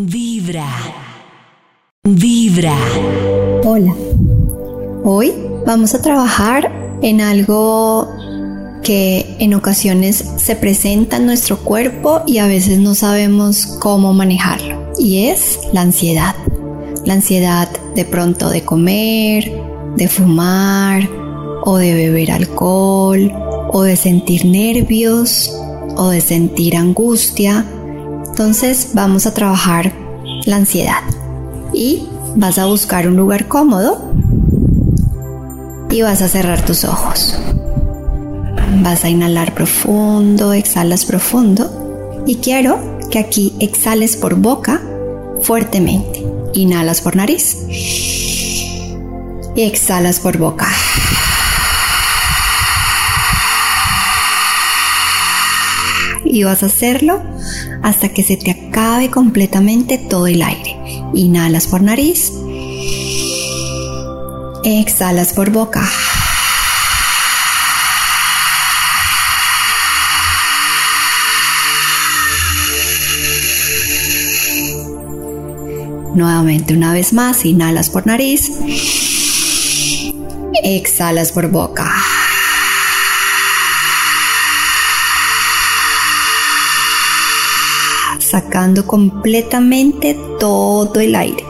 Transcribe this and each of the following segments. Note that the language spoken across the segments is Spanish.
Vibra. Vibra. Hola. Hoy vamos a trabajar en algo que en ocasiones se presenta en nuestro cuerpo y a veces no sabemos cómo manejarlo. Y es la ansiedad. La ansiedad de pronto de comer, de fumar o de beber alcohol o de sentir nervios o de sentir angustia entonces vamos a trabajar la ansiedad y vas a buscar un lugar cómodo y vas a cerrar tus ojos. Vas a inhalar profundo, exhalas profundo y quiero que aquí exhales por boca fuertemente. Inhalas por nariz y exhalas por boca. Y vas a hacerlo hasta que se te acabe completamente todo el aire. Inhalas por nariz. Exhalas por boca. Nuevamente una vez más, inhalas por nariz. Exhalas por boca. Sacando completamente todo el aire.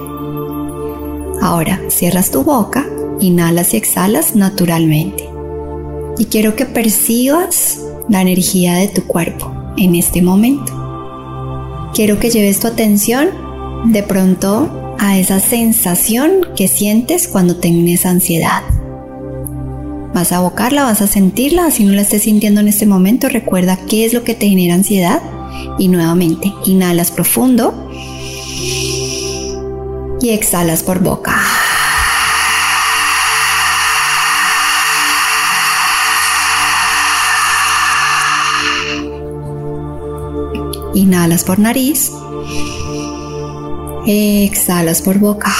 Ahora cierras tu boca, inhalas y exhalas naturalmente. Y quiero que percibas la energía de tu cuerpo en este momento. Quiero que lleves tu atención de pronto a esa sensación que sientes cuando tienes ansiedad. Vas a abocarla, vas a sentirla, si no la estés sintiendo en este momento, recuerda qué es lo que te genera ansiedad y nuevamente, inhalas profundo y exhalas por boca. Inhalas por nariz. Exhalas por boca.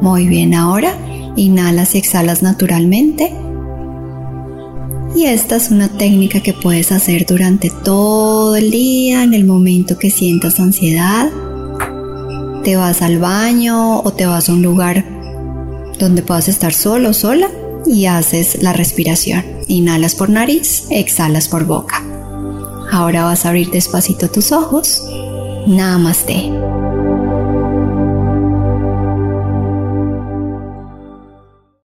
Muy bien, ahora inhalas y exhalas naturalmente. Y esta es una técnica que puedes hacer durante todo el día, en el momento que sientas ansiedad. Te vas al baño o te vas a un lugar donde puedas estar solo sola y haces la respiración. Inhalas por nariz, exhalas por boca. Ahora vas a abrir despacito tus ojos. Namaste.